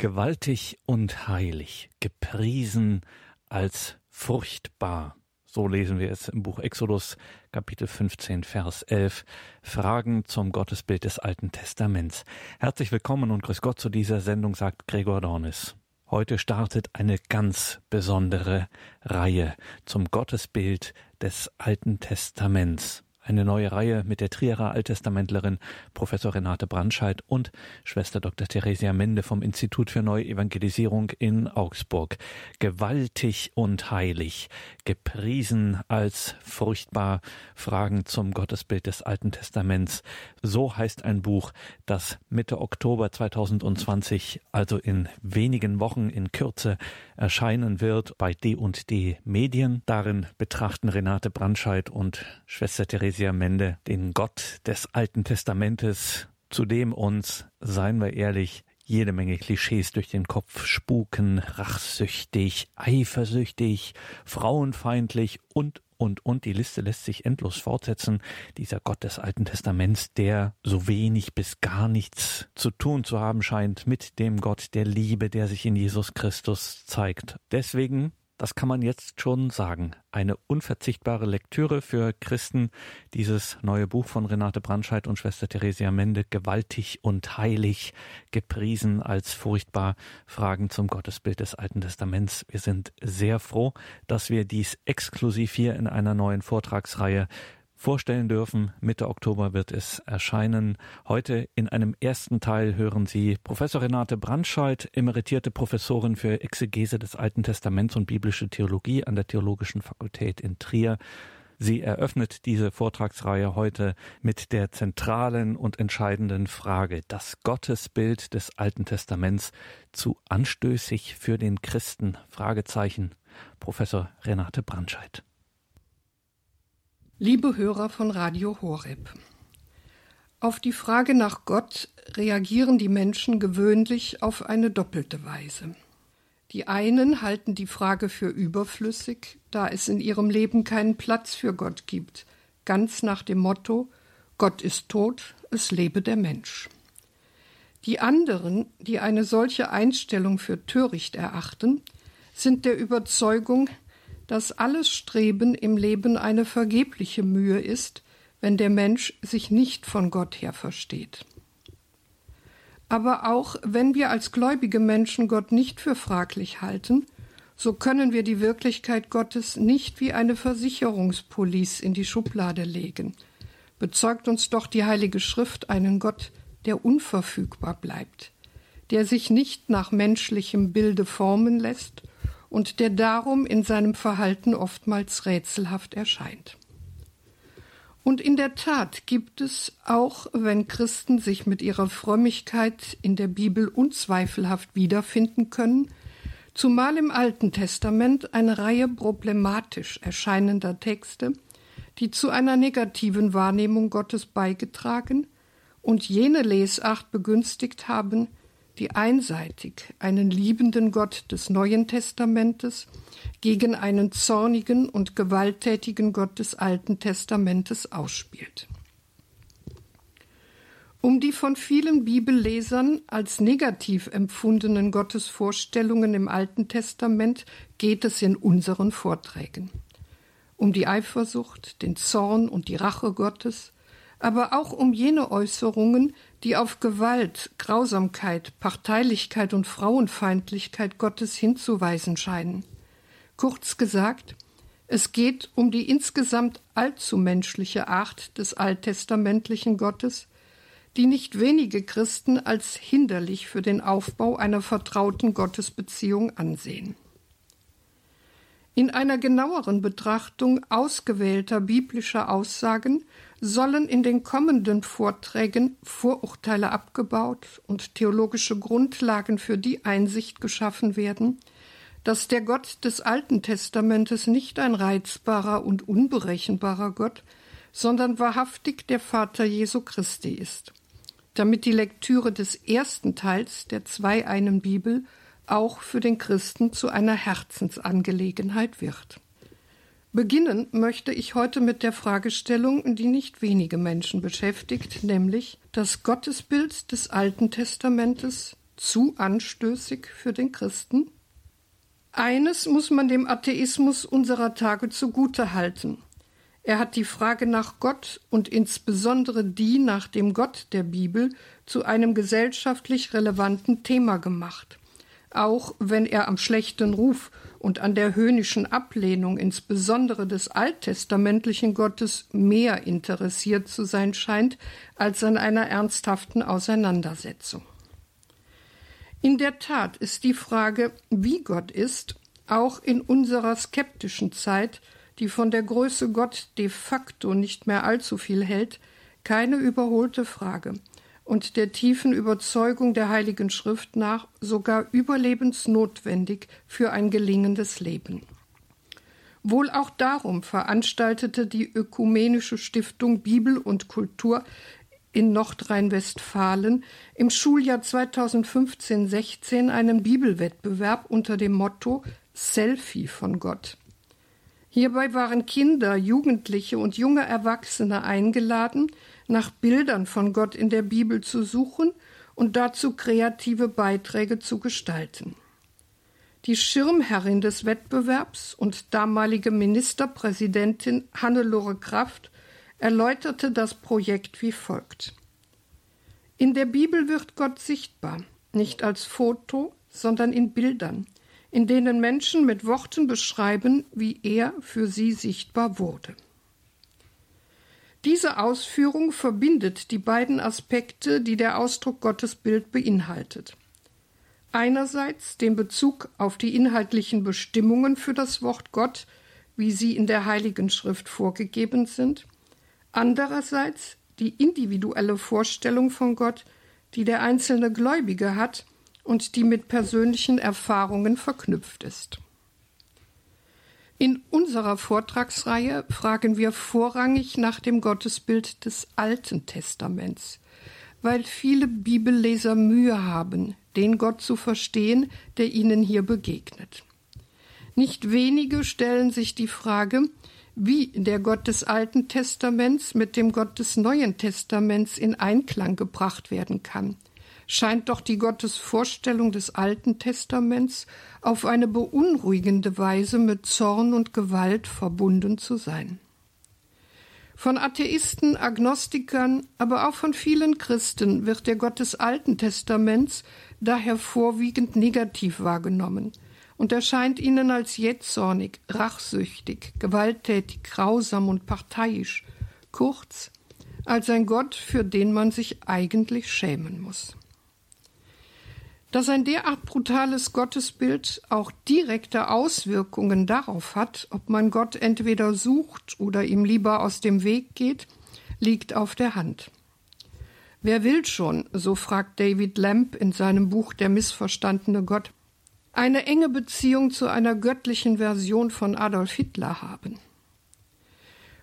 Gewaltig und heilig, gepriesen als furchtbar. So lesen wir es im Buch Exodus, Kapitel 15, Vers 11. Fragen zum Gottesbild des Alten Testaments. Herzlich willkommen und grüß Gott zu dieser Sendung, sagt Gregor Dornis. Heute startet eine ganz besondere Reihe zum Gottesbild des Alten Testaments eine neue Reihe mit der Trierer Alttestamentlerin Professor Renate Brandscheid und Schwester Dr. Theresia Mende vom Institut für Neue Evangelisierung in Augsburg. Gewaltig und heilig, gepriesen als furchtbar Fragen zum Gottesbild des Alten Testaments. So heißt ein Buch, das Mitte Oktober 2020, also in wenigen Wochen in Kürze, erscheinen wird bei D&D Medien. Darin betrachten Renate Brandscheid und Schwester Theresia Theresia Mende, den Gott des Alten Testamentes, zu dem uns, seien wir ehrlich, jede Menge Klischees durch den Kopf spuken, rachsüchtig, eifersüchtig, frauenfeindlich und, und, und. Die Liste lässt sich endlos fortsetzen. Dieser Gott des Alten Testaments, der so wenig bis gar nichts zu tun zu haben scheint mit dem Gott der Liebe, der sich in Jesus Christus zeigt. Deswegen das kann man jetzt schon sagen, eine unverzichtbare Lektüre für Christen, dieses neue Buch von Renate Brandscheid und Schwester Theresia Mende, gewaltig und heilig, gepriesen als furchtbar. Fragen zum Gottesbild des Alten Testaments. Wir sind sehr froh, dass wir dies exklusiv hier in einer neuen Vortragsreihe vorstellen dürfen. Mitte Oktober wird es erscheinen. Heute in einem ersten Teil hören Sie Professor Renate Brandscheid, emeritierte Professorin für Exegese des Alten Testaments und biblische Theologie an der Theologischen Fakultät in Trier. Sie eröffnet diese Vortragsreihe heute mit der zentralen und entscheidenden Frage, das Gottesbild des Alten Testaments zu anstößig für den Christen? Fragezeichen. Professor Renate Brandscheid. Liebe Hörer von Radio Horeb. Auf die Frage nach Gott reagieren die Menschen gewöhnlich auf eine doppelte Weise. Die einen halten die Frage für überflüssig, da es in ihrem Leben keinen Platz für Gott gibt, ganz nach dem Motto Gott ist tot, es lebe der Mensch. Die anderen, die eine solche Einstellung für töricht erachten, sind der Überzeugung, dass alles Streben im Leben eine vergebliche Mühe ist, wenn der Mensch sich nicht von Gott her versteht. Aber auch wenn wir als gläubige Menschen Gott nicht für fraglich halten, so können wir die Wirklichkeit Gottes nicht wie eine Versicherungspolice in die Schublade legen. Bezeugt uns doch die Heilige Schrift einen Gott, der unverfügbar bleibt, der sich nicht nach menschlichem Bilde formen lässt und der darum in seinem Verhalten oftmals rätselhaft erscheint. Und in der Tat gibt es, auch wenn Christen sich mit ihrer Frömmigkeit in der Bibel unzweifelhaft wiederfinden können, zumal im Alten Testament eine Reihe problematisch erscheinender Texte, die zu einer negativen Wahrnehmung Gottes beigetragen und jene Lesacht begünstigt haben, die einseitig einen liebenden Gott des Neuen Testamentes gegen einen zornigen und gewalttätigen Gott des Alten Testamentes ausspielt. Um die von vielen Bibellesern als negativ empfundenen Gottesvorstellungen im Alten Testament geht es in unseren Vorträgen. Um die Eifersucht, den Zorn und die Rache Gottes, aber auch um jene Äußerungen, die auf Gewalt, Grausamkeit, Parteilichkeit und Frauenfeindlichkeit Gottes hinzuweisen scheinen. Kurz gesagt, es geht um die insgesamt allzu menschliche Art des alttestamentlichen Gottes, die nicht wenige Christen als hinderlich für den Aufbau einer vertrauten Gottesbeziehung ansehen. In einer genaueren Betrachtung ausgewählter biblischer Aussagen sollen in den kommenden Vorträgen Vorurteile abgebaut und theologische Grundlagen für die Einsicht geschaffen werden, dass der Gott des Alten Testamentes nicht ein reizbarer und unberechenbarer Gott, sondern wahrhaftig der Vater Jesu Christi ist, damit die Lektüre des ersten Teils der Zwei-Einen Bibel auch für den Christen zu einer Herzensangelegenheit wird. Beginnen möchte ich heute mit der Fragestellung, die nicht wenige Menschen beschäftigt, nämlich das Gottesbild des Alten Testamentes zu anstößig für den Christen? Eines muss man dem Atheismus unserer Tage zugute halten. Er hat die Frage nach Gott und insbesondere die nach dem Gott der Bibel zu einem gesellschaftlich relevanten Thema gemacht. Auch wenn er am schlechten Ruf und an der höhnischen Ablehnung insbesondere des alttestamentlichen Gottes mehr interessiert zu sein scheint als an einer ernsthaften Auseinandersetzung. In der Tat ist die Frage, wie Gott ist, auch in unserer skeptischen Zeit die von der Größe Gott de facto nicht mehr allzu viel hält, keine überholte Frage und der tiefen Überzeugung der Heiligen Schrift nach sogar überlebensnotwendig für ein gelingendes Leben. Wohl auch darum veranstaltete die Ökumenische Stiftung Bibel und Kultur in Nordrhein-Westfalen im Schuljahr 2015-16 einen Bibelwettbewerb unter dem Motto Selfie von Gott. Hierbei waren Kinder, Jugendliche und junge Erwachsene eingeladen, nach Bildern von Gott in der Bibel zu suchen und dazu kreative Beiträge zu gestalten. Die Schirmherrin des Wettbewerbs und damalige Ministerpräsidentin Hannelore Kraft erläuterte das Projekt wie folgt. In der Bibel wird Gott sichtbar, nicht als Foto, sondern in Bildern, in denen Menschen mit Worten beschreiben, wie er für sie sichtbar wurde. Diese Ausführung verbindet die beiden Aspekte, die der Ausdruck Gottesbild beinhaltet. Einerseits den Bezug auf die inhaltlichen Bestimmungen für das Wort Gott, wie sie in der Heiligen Schrift vorgegeben sind, andererseits die individuelle Vorstellung von Gott, die der einzelne Gläubige hat und die mit persönlichen Erfahrungen verknüpft ist. In unserer Vortragsreihe fragen wir vorrangig nach dem Gottesbild des Alten Testaments, weil viele Bibelleser Mühe haben, den Gott zu verstehen, der ihnen hier begegnet. Nicht wenige stellen sich die Frage, wie der Gott des Alten Testaments mit dem Gott des Neuen Testaments in Einklang gebracht werden kann – scheint doch die Gottesvorstellung des Alten Testaments auf eine beunruhigende Weise mit Zorn und Gewalt verbunden zu sein. Von Atheisten, Agnostikern, aber auch von vielen Christen wird der Gott des Alten Testaments daher vorwiegend negativ wahrgenommen und erscheint ihnen als jetzornig, rachsüchtig, gewalttätig, grausam und parteiisch, kurz als ein Gott, für den man sich eigentlich schämen muss. Dass ein derart brutales Gottesbild auch direkte Auswirkungen darauf hat, ob man Gott entweder sucht oder ihm lieber aus dem Weg geht, liegt auf der Hand. Wer will schon, so fragt David Lamb in seinem Buch Der missverstandene Gott, eine enge Beziehung zu einer göttlichen Version von Adolf Hitler haben?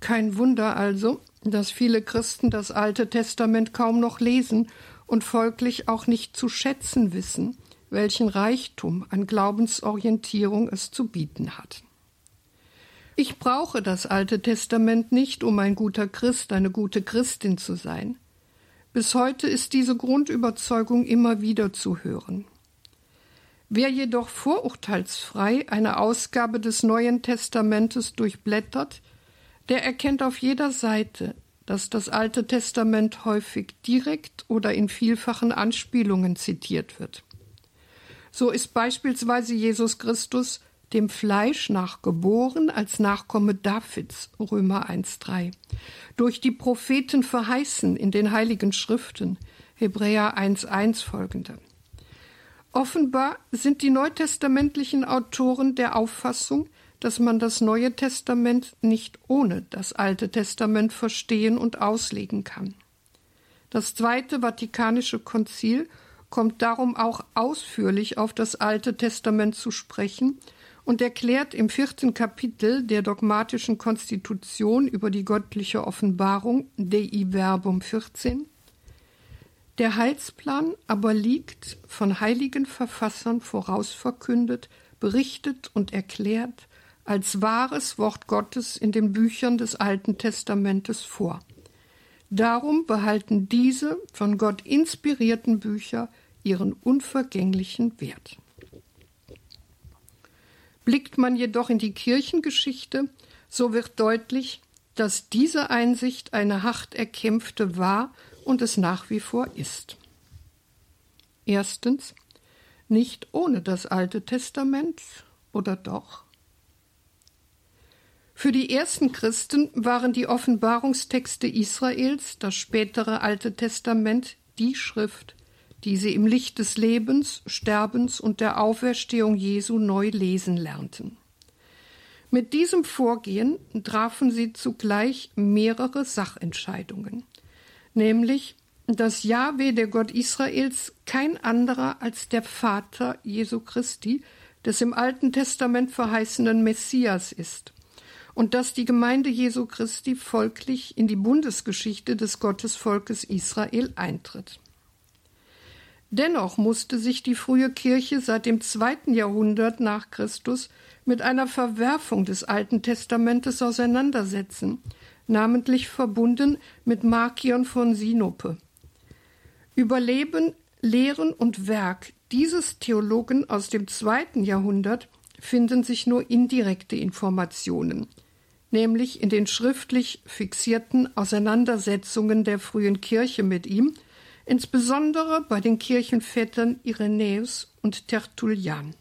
Kein Wunder also, dass viele Christen das Alte Testament kaum noch lesen und folglich auch nicht zu schätzen wissen, welchen Reichtum an Glaubensorientierung es zu bieten hat. Ich brauche das Alte Testament nicht, um ein guter Christ, eine gute Christin zu sein. Bis heute ist diese Grundüberzeugung immer wieder zu hören. Wer jedoch vorurteilsfrei eine Ausgabe des Neuen Testamentes durchblättert, der erkennt auf jeder Seite, dass das Alte Testament häufig direkt oder in vielfachen Anspielungen zitiert wird. So ist beispielsweise Jesus Christus dem Fleisch nach geboren als Nachkomme Davids, Römer 1,3, durch die Propheten verheißen in den Heiligen Schriften, Hebräer 1,1 folgende. Offenbar sind die neutestamentlichen Autoren der Auffassung, dass man das Neue Testament nicht ohne das Alte Testament verstehen und auslegen kann. Das Zweite Vatikanische Konzil kommt darum auch ausführlich auf das Alte Testament zu sprechen und erklärt im vierten Kapitel der dogmatischen Konstitution über die göttliche Offenbarung Dei Verbum 14 der Heilsplan aber liegt, von heiligen Verfassern vorausverkündet, berichtet und erklärt, als wahres Wort Gottes in den Büchern des Alten Testamentes vor. Darum behalten diese von Gott inspirierten Bücher ihren unvergänglichen Wert. Blickt man jedoch in die Kirchengeschichte, so wird deutlich, dass diese Einsicht eine hart erkämpfte war und es nach wie vor ist. Erstens, nicht ohne das Alte Testament oder doch? Für die ersten Christen waren die Offenbarungstexte Israels, das spätere Alte Testament, die Schrift, die sie im Licht des Lebens, Sterbens und der Auferstehung Jesu neu lesen lernten. Mit diesem Vorgehen trafen sie zugleich mehrere Sachentscheidungen, nämlich dass Jahwe, der Gott Israels, kein anderer als der Vater Jesu Christi, des im Alten Testament verheißenen Messias ist, und dass die Gemeinde Jesu Christi folglich in die Bundesgeschichte des Gottesvolkes Israel eintritt. Dennoch musste sich die frühe Kirche seit dem zweiten Jahrhundert nach Christus mit einer Verwerfung des Alten Testamentes auseinandersetzen, namentlich verbunden mit Markion von Sinope. Über Leben, Lehren und Werk dieses Theologen aus dem zweiten Jahrhundert finden sich nur indirekte Informationen, nämlich in den schriftlich fixierten Auseinandersetzungen der frühen Kirche mit ihm, insbesondere bei den Kirchenvätern Irenäus und Tertullian.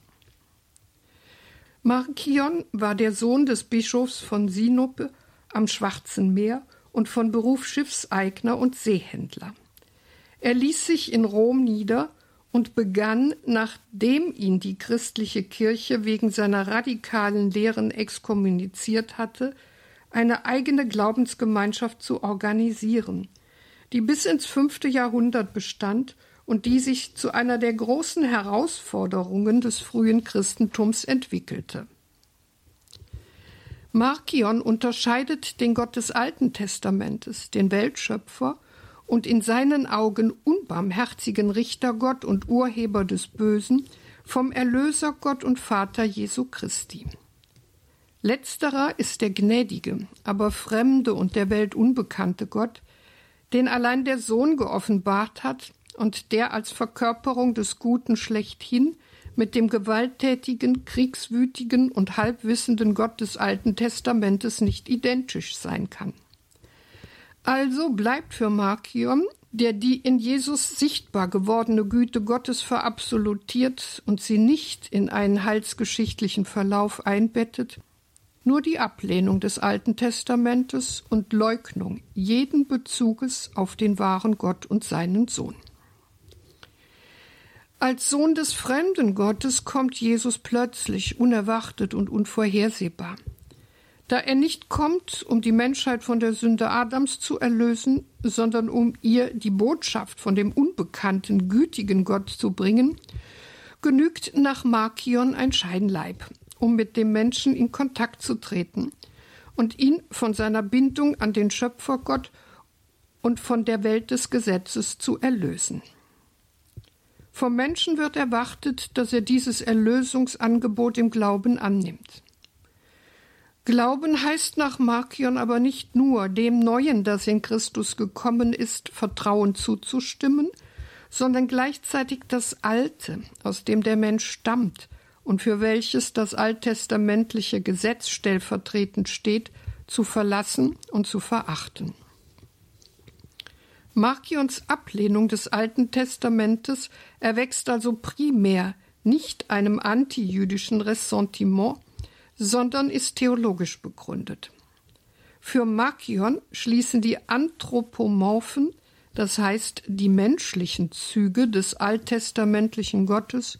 Markion war der Sohn des Bischofs von Sinope am Schwarzen Meer und von Beruf Schiffseigner und Seehändler. Er ließ sich in Rom nieder und begann, nachdem ihn die christliche Kirche wegen seiner radikalen Lehren exkommuniziert hatte, eine eigene Glaubensgemeinschaft zu organisieren, die bis ins fünfte Jahrhundert bestand und die sich zu einer der großen Herausforderungen des frühen Christentums entwickelte. Markion unterscheidet den Gott des Alten Testamentes, den Weltschöpfer, und in seinen Augen unbarmherzigen Richtergott und Urheber des Bösen vom Erlösergott und Vater Jesu Christi. Letzterer ist der gnädige, aber fremde und der Welt unbekannte Gott, den allein der Sohn geoffenbart hat und der als Verkörperung des Guten schlechthin mit dem gewalttätigen, kriegswütigen und halbwissenden Gott des Alten Testamentes nicht identisch sein kann. Also bleibt für Markion, der die in Jesus sichtbar gewordene Güte Gottes verabsolutiert und sie nicht in einen heilsgeschichtlichen Verlauf einbettet, nur die Ablehnung des Alten Testamentes und Leugnung jeden Bezuges auf den wahren Gott und seinen Sohn. Als Sohn des fremden Gottes kommt Jesus plötzlich, unerwartet und unvorhersehbar. Da er nicht kommt, um die Menschheit von der Sünde Adams zu erlösen, sondern um ihr die Botschaft von dem unbekannten, gütigen Gott zu bringen, genügt nach Markion ein Scheinleib, um mit dem Menschen in Kontakt zu treten und ihn von seiner Bindung an den Schöpfergott und von der Welt des Gesetzes zu erlösen. Vom Menschen wird erwartet, dass er dieses Erlösungsangebot im Glauben annimmt. Glauben heißt nach Markion aber nicht nur, dem Neuen, das in Christus gekommen ist, Vertrauen zuzustimmen, sondern gleichzeitig das Alte, aus dem der Mensch stammt und für welches das alttestamentliche Gesetz stellvertretend steht, zu verlassen und zu verachten. Markions Ablehnung des Alten Testamentes erwächst also primär nicht einem antijüdischen Ressentiment, sondern ist theologisch begründet. Für Markion schließen die anthropomorphen, das heißt die menschlichen Züge des alttestamentlichen Gottes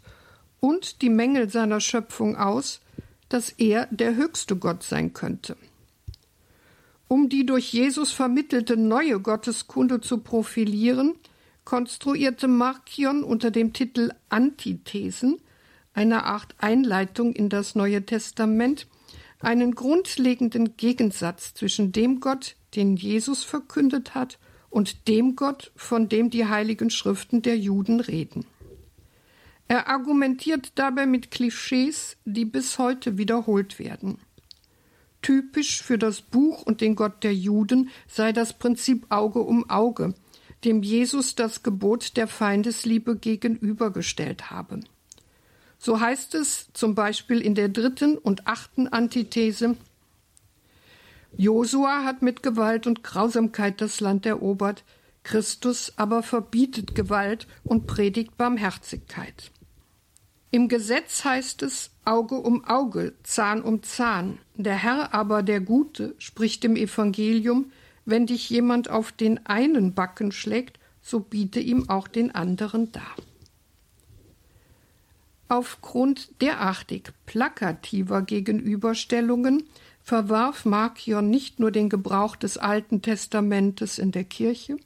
und die Mängel seiner Schöpfung aus, dass er der höchste Gott sein könnte. Um die durch Jesus vermittelte neue Gotteskunde zu profilieren, konstruierte Markion unter dem Titel Antithesen eine Art Einleitung in das Neue Testament, einen grundlegenden Gegensatz zwischen dem Gott, den Jesus verkündet hat, und dem Gott, von dem die heiligen Schriften der Juden reden. Er argumentiert dabei mit Klischees, die bis heute wiederholt werden. Typisch für das Buch und den Gott der Juden sei das Prinzip Auge um Auge, dem Jesus das Gebot der Feindesliebe gegenübergestellt habe. So heißt es zum Beispiel in der dritten und achten Antithese Josua hat mit Gewalt und Grausamkeit das Land erobert, Christus aber verbietet Gewalt und predigt Barmherzigkeit. Im Gesetz heißt es Auge um Auge, Zahn um Zahn. Der Herr aber, der Gute, spricht im Evangelium, wenn dich jemand auf den einen Backen schlägt, so biete ihm auch den anderen dar. Aufgrund derartig plakativer Gegenüberstellungen verwarf Markion nicht nur den Gebrauch des Alten Testamentes in der Kirche,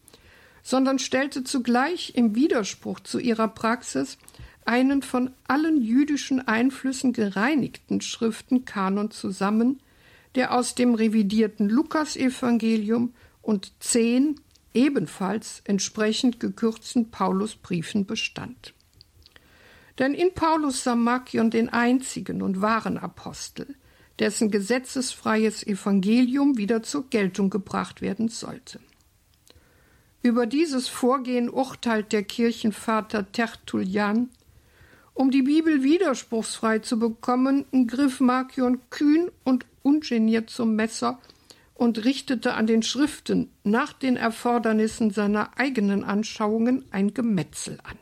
sondern stellte zugleich im Widerspruch zu ihrer Praxis einen von allen jüdischen Einflüssen gereinigten Schriftenkanon zusammen, der aus dem revidierten Lukasevangelium und zehn ebenfalls entsprechend gekürzten Paulusbriefen bestand. Denn in Paulus sah Markion den einzigen und wahren Apostel, dessen gesetzesfreies Evangelium wieder zur Geltung gebracht werden sollte. Über dieses Vorgehen urteilt der Kirchenvater Tertullian. Um die Bibel widerspruchsfrei zu bekommen, griff Markion kühn und ungeniert zum Messer und richtete an den Schriften nach den Erfordernissen seiner eigenen Anschauungen ein Gemetzel an.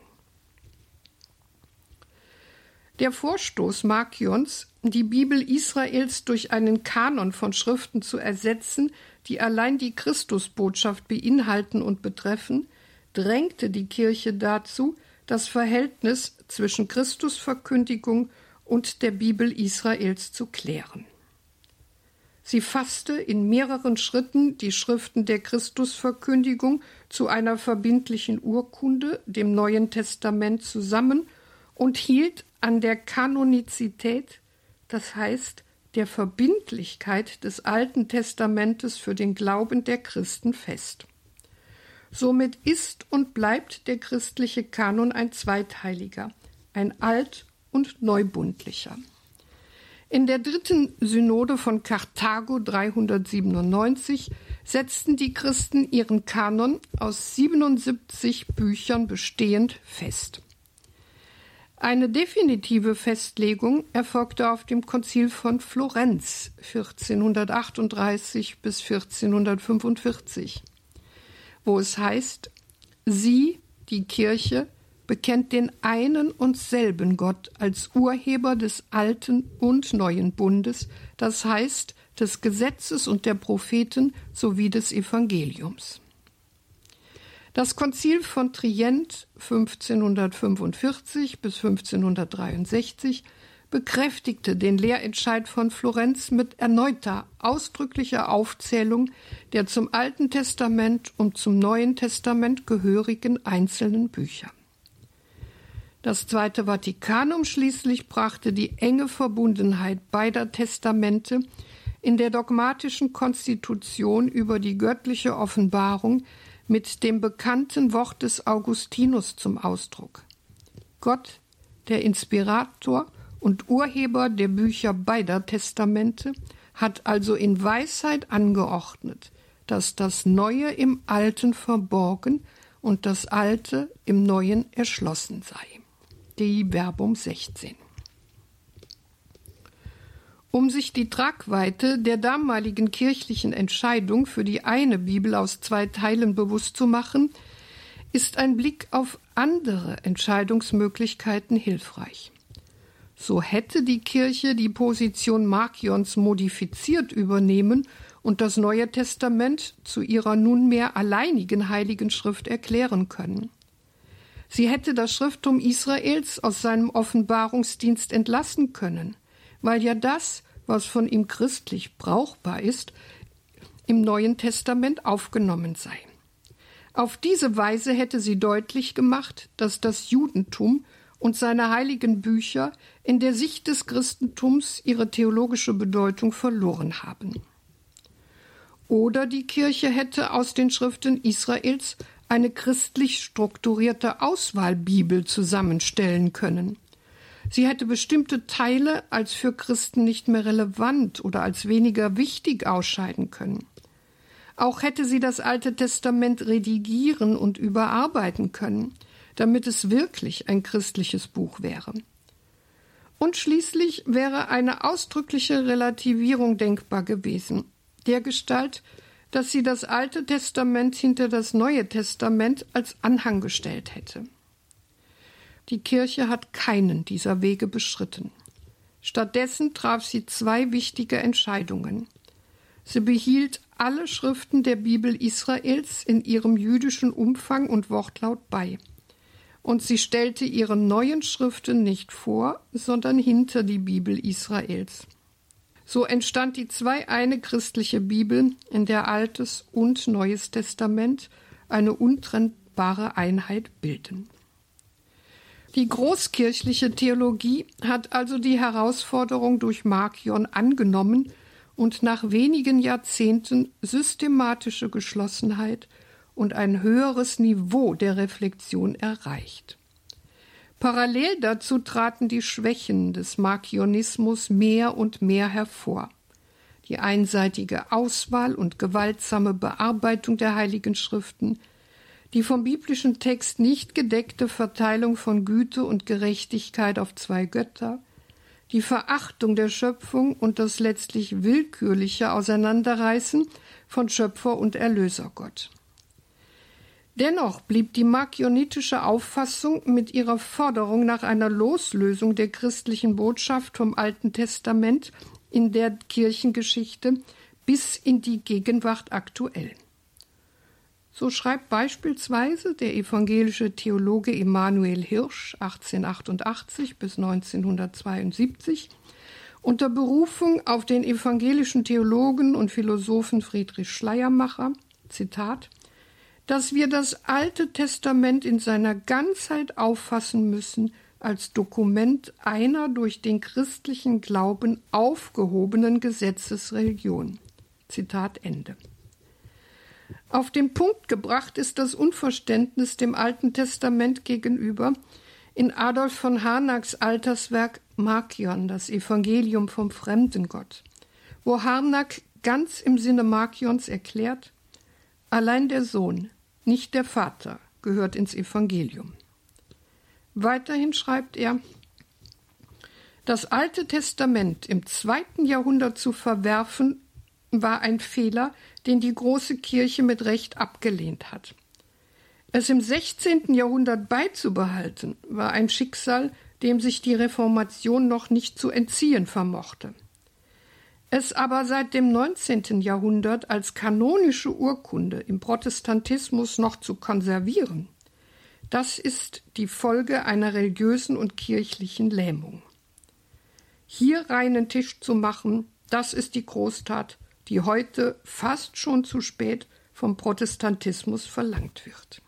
Der Vorstoß Markions, die Bibel Israels durch einen Kanon von Schriften zu ersetzen, die allein die Christusbotschaft beinhalten und betreffen, drängte die Kirche dazu, das Verhältnis zwischen Christusverkündigung und der Bibel Israels zu klären. Sie fasste in mehreren Schritten die Schriften der Christusverkündigung zu einer verbindlichen Urkunde, dem Neuen Testament, zusammen und hielt an der Kanonizität, das heißt der Verbindlichkeit des Alten Testamentes für den Glauben der Christen fest. Somit ist und bleibt der christliche Kanon ein zweiteiliger, ein alt- und neubundlicher. In der dritten Synode von Karthago 397 setzten die Christen ihren Kanon aus 77 Büchern bestehend fest. Eine definitive Festlegung erfolgte auf dem Konzil von Florenz 1438 bis 1445, wo es heißt, sie, die Kirche, bekennt den einen und selben Gott als Urheber des alten und neuen Bundes, das heißt des Gesetzes und der Propheten sowie des Evangeliums. Das Konzil von Trient 1545 bis 1563 bekräftigte den Lehrentscheid von Florenz mit erneuter, ausdrücklicher Aufzählung der zum Alten Testament und zum Neuen Testament gehörigen einzelnen Bücher. Das Zweite Vatikanum schließlich brachte die enge Verbundenheit beider Testamente in der dogmatischen Konstitution über die göttliche Offenbarung mit dem bekannten Wort des Augustinus zum Ausdruck. Gott, der Inspirator und Urheber der Bücher beider Testamente, hat also in Weisheit angeordnet, dass das Neue im Alten verborgen und das Alte im Neuen erschlossen sei. Die Verbum 16. Um sich die Tragweite der damaligen kirchlichen Entscheidung für die eine Bibel aus zwei Teilen bewusst zu machen, ist ein Blick auf andere Entscheidungsmöglichkeiten hilfreich. So hätte die Kirche die Position Markions modifiziert übernehmen und das Neue Testament zu ihrer nunmehr alleinigen heiligen Schrift erklären können. Sie hätte das Schrifttum Israels aus seinem Offenbarungsdienst entlassen können, weil ja das, was von ihm christlich brauchbar ist, im Neuen Testament aufgenommen sei. Auf diese Weise hätte sie deutlich gemacht, dass das Judentum und seine heiligen Bücher in der Sicht des Christentums ihre theologische Bedeutung verloren haben. Oder die Kirche hätte aus den Schriften Israels eine christlich strukturierte Auswahlbibel zusammenstellen können. Sie hätte bestimmte Teile als für Christen nicht mehr relevant oder als weniger wichtig ausscheiden können. Auch hätte sie das Alte Testament redigieren und überarbeiten können, damit es wirklich ein christliches Buch wäre. Und schließlich wäre eine ausdrückliche Relativierung denkbar gewesen, der Gestalt, dass sie das Alte Testament hinter das Neue Testament als Anhang gestellt hätte. Die Kirche hat keinen dieser Wege beschritten. Stattdessen traf sie zwei wichtige Entscheidungen. Sie behielt alle Schriften der Bibel Israels in ihrem jüdischen Umfang und Wortlaut bei. Und sie stellte ihre neuen Schriften nicht vor, sondern hinter die Bibel Israels. So entstand die zwei-eine christliche Bibel, in der Altes und Neues Testament eine untrennbare Einheit bilden. Die großkirchliche Theologie hat also die Herausforderung durch Markion angenommen und nach wenigen Jahrzehnten systematische Geschlossenheit und ein höheres Niveau der Reflexion erreicht. Parallel dazu traten die Schwächen des Markionismus mehr und mehr hervor. Die einseitige Auswahl und gewaltsame Bearbeitung der Heiligen Schriften, die vom biblischen Text nicht gedeckte Verteilung von Güte und Gerechtigkeit auf zwei Götter, die Verachtung der Schöpfung und das letztlich willkürliche Auseinanderreißen von Schöpfer und Erlösergott. Dennoch blieb die markionitische Auffassung mit ihrer Forderung nach einer Loslösung der christlichen Botschaft vom Alten Testament in der Kirchengeschichte bis in die Gegenwart aktuell. So schreibt beispielsweise der evangelische Theologe Emanuel Hirsch 1888 bis 1972 unter Berufung auf den evangelischen Theologen und Philosophen Friedrich Schleiermacher, Zitat, dass wir das Alte Testament in seiner Ganzheit auffassen müssen als Dokument einer durch den christlichen Glauben aufgehobenen Gesetzesreligion. Zitat Ende. Auf den Punkt gebracht ist das Unverständnis dem Alten Testament gegenüber in Adolf von Harnacks Alterswerk Markion, das Evangelium vom Fremdengott, wo Harnack ganz im Sinne Markions erklärt, allein der Sohn, nicht der Vater, gehört ins Evangelium. Weiterhin schreibt er, das Alte Testament im zweiten Jahrhundert zu verwerfen, war ein Fehler, den die große Kirche mit Recht abgelehnt hat. Es im 16. Jahrhundert beizubehalten, war ein Schicksal, dem sich die Reformation noch nicht zu entziehen vermochte. Es aber seit dem 19. Jahrhundert als kanonische Urkunde im Protestantismus noch zu konservieren, das ist die Folge einer religiösen und kirchlichen Lähmung. Hier reinen Tisch zu machen, das ist die Großtat, die heute fast schon zu spät vom Protestantismus verlangt wird.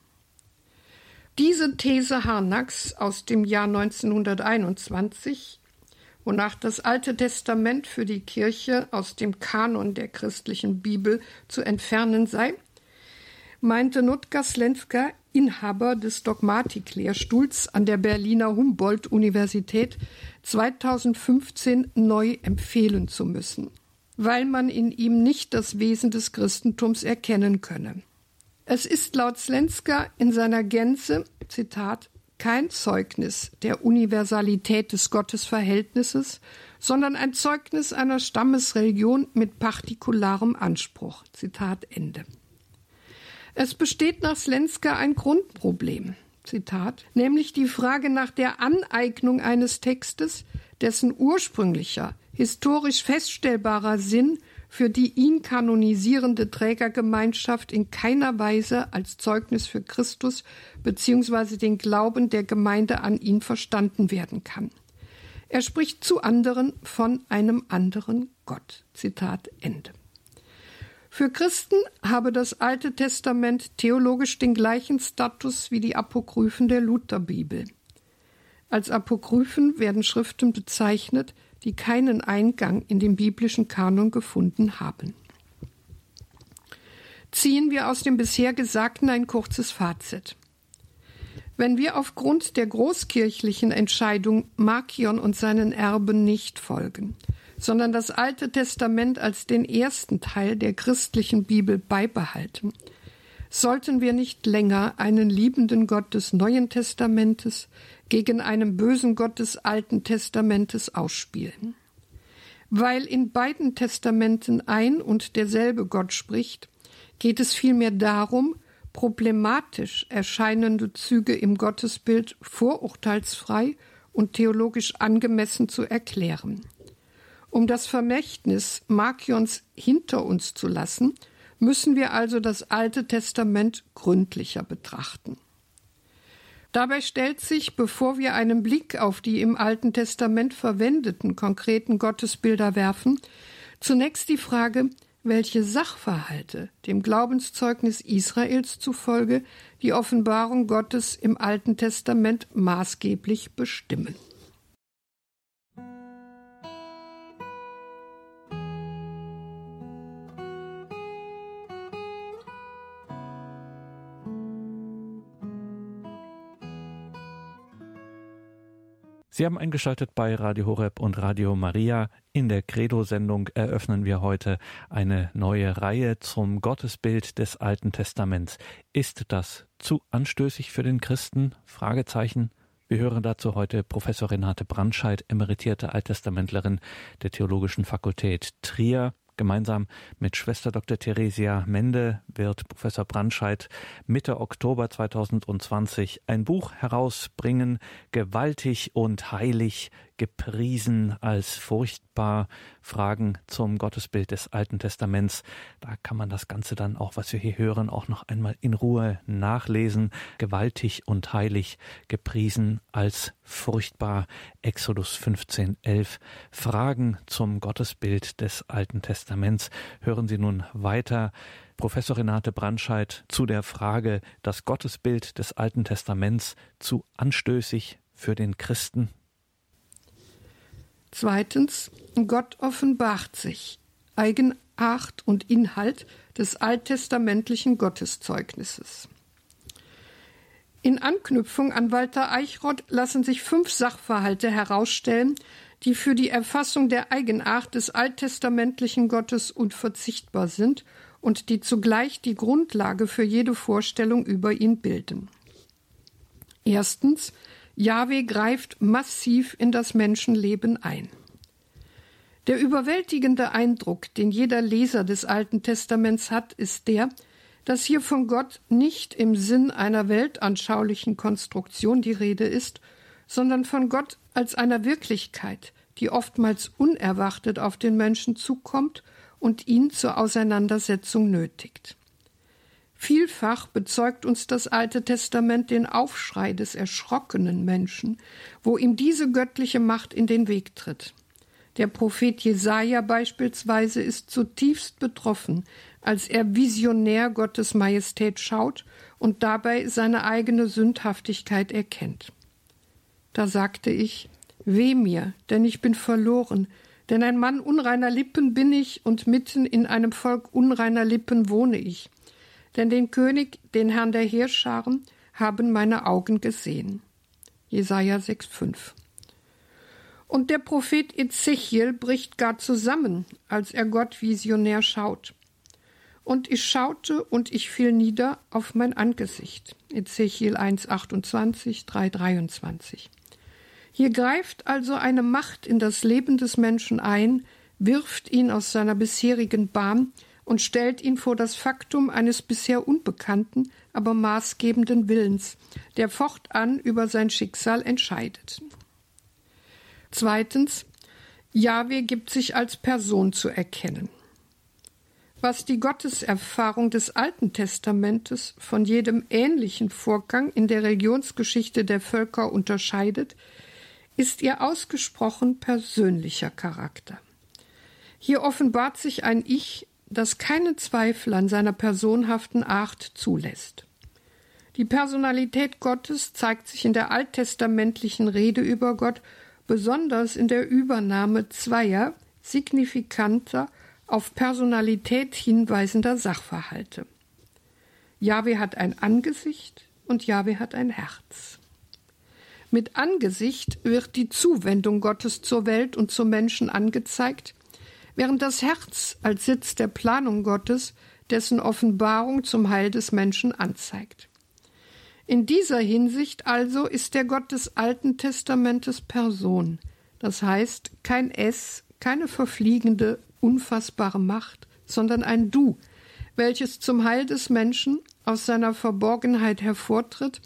Diese These Harnacks aus dem Jahr 1921 wonach das Alte Testament für die Kirche aus dem Kanon der christlichen Bibel zu entfernen sei, meinte Nutka Slenska, Inhaber des Dogmatiklehrstuhls an der Berliner Humboldt-Universität, 2015 neu empfehlen zu müssen, weil man in ihm nicht das Wesen des Christentums erkennen könne. Es ist laut Slenska in seiner Gänze, Zitat, kein Zeugnis der Universalität des Gottesverhältnisses, sondern ein Zeugnis einer Stammesreligion mit partikularem Anspruch. Zitat Ende. Es besteht nach Slenska ein Grundproblem. Zitat, nämlich die Frage nach der Aneignung eines Textes, dessen ursprünglicher, historisch feststellbarer Sinn für die ihn kanonisierende Trägergemeinschaft in keiner Weise als Zeugnis für Christus bzw. den Glauben der Gemeinde an ihn verstanden werden kann. Er spricht zu anderen von einem anderen Gott. Zitat Ende. Für Christen habe das Alte Testament theologisch den gleichen Status wie die Apokryphen der Lutherbibel. Als Apokryphen werden Schriften bezeichnet, die keinen Eingang in den biblischen Kanon gefunden haben. Ziehen wir aus dem bisher Gesagten ein kurzes Fazit. Wenn wir aufgrund der großkirchlichen Entscheidung Markion und seinen Erben nicht folgen, sondern das Alte Testament als den ersten Teil der christlichen Bibel beibehalten, sollten wir nicht länger einen liebenden Gott des Neuen Testamentes gegen einen bösen Gott des Alten Testamentes ausspielen. Weil in beiden Testamenten ein und derselbe Gott spricht, geht es vielmehr darum, problematisch erscheinende Züge im Gottesbild vorurteilsfrei und theologisch angemessen zu erklären. Um das Vermächtnis Markions hinter uns zu lassen, müssen wir also das Alte Testament gründlicher betrachten. Dabei stellt sich, bevor wir einen Blick auf die im Alten Testament verwendeten konkreten Gottesbilder werfen, zunächst die Frage, welche Sachverhalte dem Glaubenszeugnis Israels zufolge die Offenbarung Gottes im Alten Testament maßgeblich bestimmen. Sie haben eingeschaltet bei Radio Horeb und Radio Maria. In der Credo-Sendung eröffnen wir heute eine neue Reihe zum Gottesbild des Alten Testaments. Ist das zu anstößig für den Christen? Fragezeichen. Wir hören dazu heute Professor Renate Brandscheid, emeritierte Alttestamentlerin der Theologischen Fakultät Trier. Gemeinsam mit Schwester Dr. Theresia Mende wird Professor Brandscheid Mitte Oktober 2020 ein Buch herausbringen, Gewaltig und heilig, gepriesen als furchtbar. Fragen zum Gottesbild des Alten Testaments. Da kann man das Ganze dann auch, was wir hier hören, auch noch einmal in Ruhe nachlesen. Gewaltig und heilig, gepriesen als furchtbar. Exodus 15, 11. Fragen zum Gottesbild des Alten Testaments. Hören Sie nun weiter. Professor Renate Brandscheid zu der Frage, das Gottesbild des Alten Testaments zu anstößig für den Christen Zweitens, Gott offenbart sich. Eigenart und Inhalt des alttestamentlichen Gotteszeugnisses. In Anknüpfung an Walter Eichrott lassen sich fünf Sachverhalte herausstellen, die für die Erfassung der Eigenart des alttestamentlichen Gottes unverzichtbar sind und die zugleich die Grundlage für jede Vorstellung über ihn bilden. Erstens Jahwe greift massiv in das Menschenleben ein. Der überwältigende Eindruck, den jeder Leser des Alten Testaments hat, ist der, dass hier von Gott nicht im Sinn einer weltanschaulichen Konstruktion die Rede ist, sondern von Gott als einer Wirklichkeit, die oftmals unerwartet auf den Menschen zukommt und ihn zur Auseinandersetzung nötigt. Vielfach bezeugt uns das Alte Testament den Aufschrei des erschrockenen Menschen, wo ihm diese göttliche Macht in den Weg tritt. Der Prophet Jesaja beispielsweise ist zutiefst betroffen, als er visionär Gottes Majestät schaut und dabei seine eigene Sündhaftigkeit erkennt. Da sagte ich, Weh mir, denn ich bin verloren, denn ein Mann unreiner Lippen bin ich und mitten in einem Volk unreiner Lippen wohne ich denn den König, den Herrn der Heerscharen, haben meine Augen gesehen. Jesaja 6,5. Und der Prophet Ezechiel bricht gar zusammen, als er Gott visionär schaut. Und ich schaute und ich fiel nieder auf mein Angesicht. Ezechiel 1,28, 3,23. Hier greift also eine Macht in das Leben des Menschen ein, wirft ihn aus seiner bisherigen Bahn und stellt ihn vor das Faktum eines bisher unbekannten, aber maßgebenden Willens, der fortan über sein Schicksal entscheidet. Zweitens, Jahwe gibt sich als Person zu erkennen. Was die Gotteserfahrung des Alten Testamentes von jedem ähnlichen Vorgang in der Religionsgeschichte der Völker unterscheidet, ist ihr ausgesprochen persönlicher Charakter. Hier offenbart sich ein Ich, das keinen Zweifel an seiner personhaften Art zulässt. Die Personalität Gottes zeigt sich in der alttestamentlichen Rede über Gott besonders in der Übernahme zweier signifikanter, auf Personalität hinweisender Sachverhalte. Jahwe hat ein Angesicht und Jahwe hat ein Herz. Mit Angesicht wird die Zuwendung Gottes zur Welt und zum Menschen angezeigt, während das Herz als Sitz der Planung Gottes dessen Offenbarung zum Heil des Menschen anzeigt. In dieser Hinsicht also ist der Gott des Alten Testamentes Person, das heißt kein Es, keine verfliegende, unfassbare Macht, sondern ein Du, welches zum Heil des Menschen aus seiner Verborgenheit hervortritt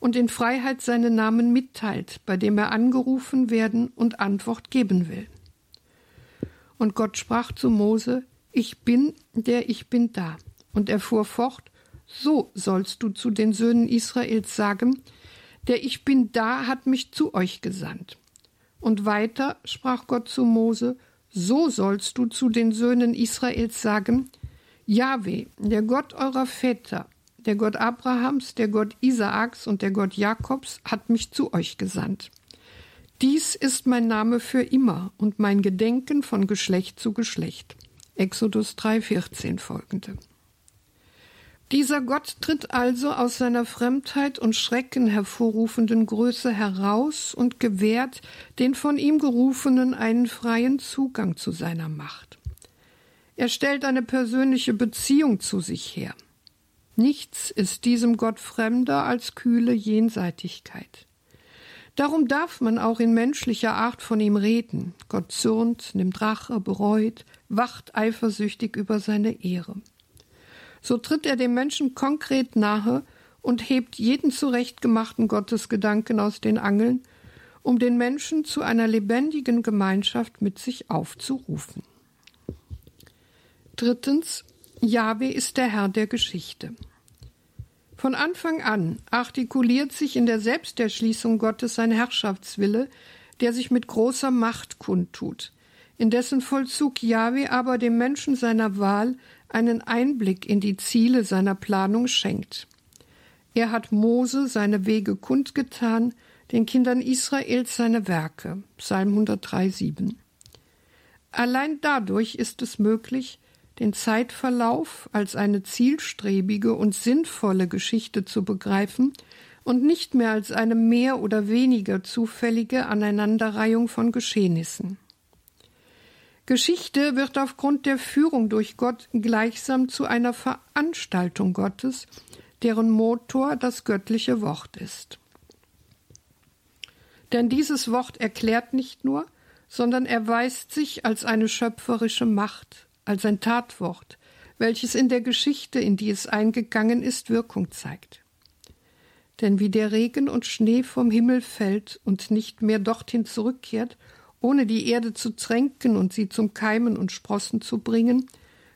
und in Freiheit seinen Namen mitteilt, bei dem er angerufen werden und Antwort geben will. Und Gott sprach zu Mose, Ich bin, der ich bin da. Und er fuhr fort, So sollst du zu den Söhnen Israels sagen, der ich bin da hat mich zu euch gesandt. Und weiter sprach Gott zu Mose, So sollst du zu den Söhnen Israels sagen, Jahwe, der Gott eurer Väter, der Gott Abrahams, der Gott Isaaks und der Gott Jakobs hat mich zu euch gesandt. Dies ist mein Name für immer und mein Gedenken von Geschlecht zu Geschlecht. Exodus 3,14 folgende. Dieser Gott tritt also aus seiner Fremdheit und Schrecken hervorrufenden Größe heraus und gewährt den von ihm Gerufenen einen freien Zugang zu seiner Macht. Er stellt eine persönliche Beziehung zu sich her. Nichts ist diesem Gott fremder als kühle Jenseitigkeit. Darum darf man auch in menschlicher Art von ihm reden. Gott zürnt, nimmt Rache, bereut, wacht eifersüchtig über seine Ehre. So tritt er dem Menschen konkret nahe und hebt jeden zurechtgemachten Gottesgedanken aus den Angeln, um den Menschen zu einer lebendigen Gemeinschaft mit sich aufzurufen. Drittens, Jahwe ist der Herr der Geschichte. Von Anfang an artikuliert sich in der Selbsterschließung Gottes sein Herrschaftswille, der sich mit großer Macht kundtut, in dessen Vollzug Jahwe aber dem Menschen seiner Wahl einen Einblick in die Ziele seiner Planung schenkt. Er hat Mose seine Wege kundgetan, den Kindern Israels seine Werke. Psalm 103, 7. Allein dadurch ist es möglich, den Zeitverlauf als eine zielstrebige und sinnvolle Geschichte zu begreifen und nicht mehr als eine mehr oder weniger zufällige Aneinanderreihung von Geschehnissen. Geschichte wird aufgrund der Führung durch Gott gleichsam zu einer Veranstaltung Gottes, deren Motor das göttliche Wort ist. Denn dieses Wort erklärt nicht nur, sondern erweist sich als eine schöpferische Macht, als ein Tatwort, welches in der Geschichte, in die es eingegangen ist, Wirkung zeigt. Denn wie der Regen und Schnee vom Himmel fällt und nicht mehr dorthin zurückkehrt, ohne die Erde zu tränken und sie zum Keimen und Sprossen zu bringen,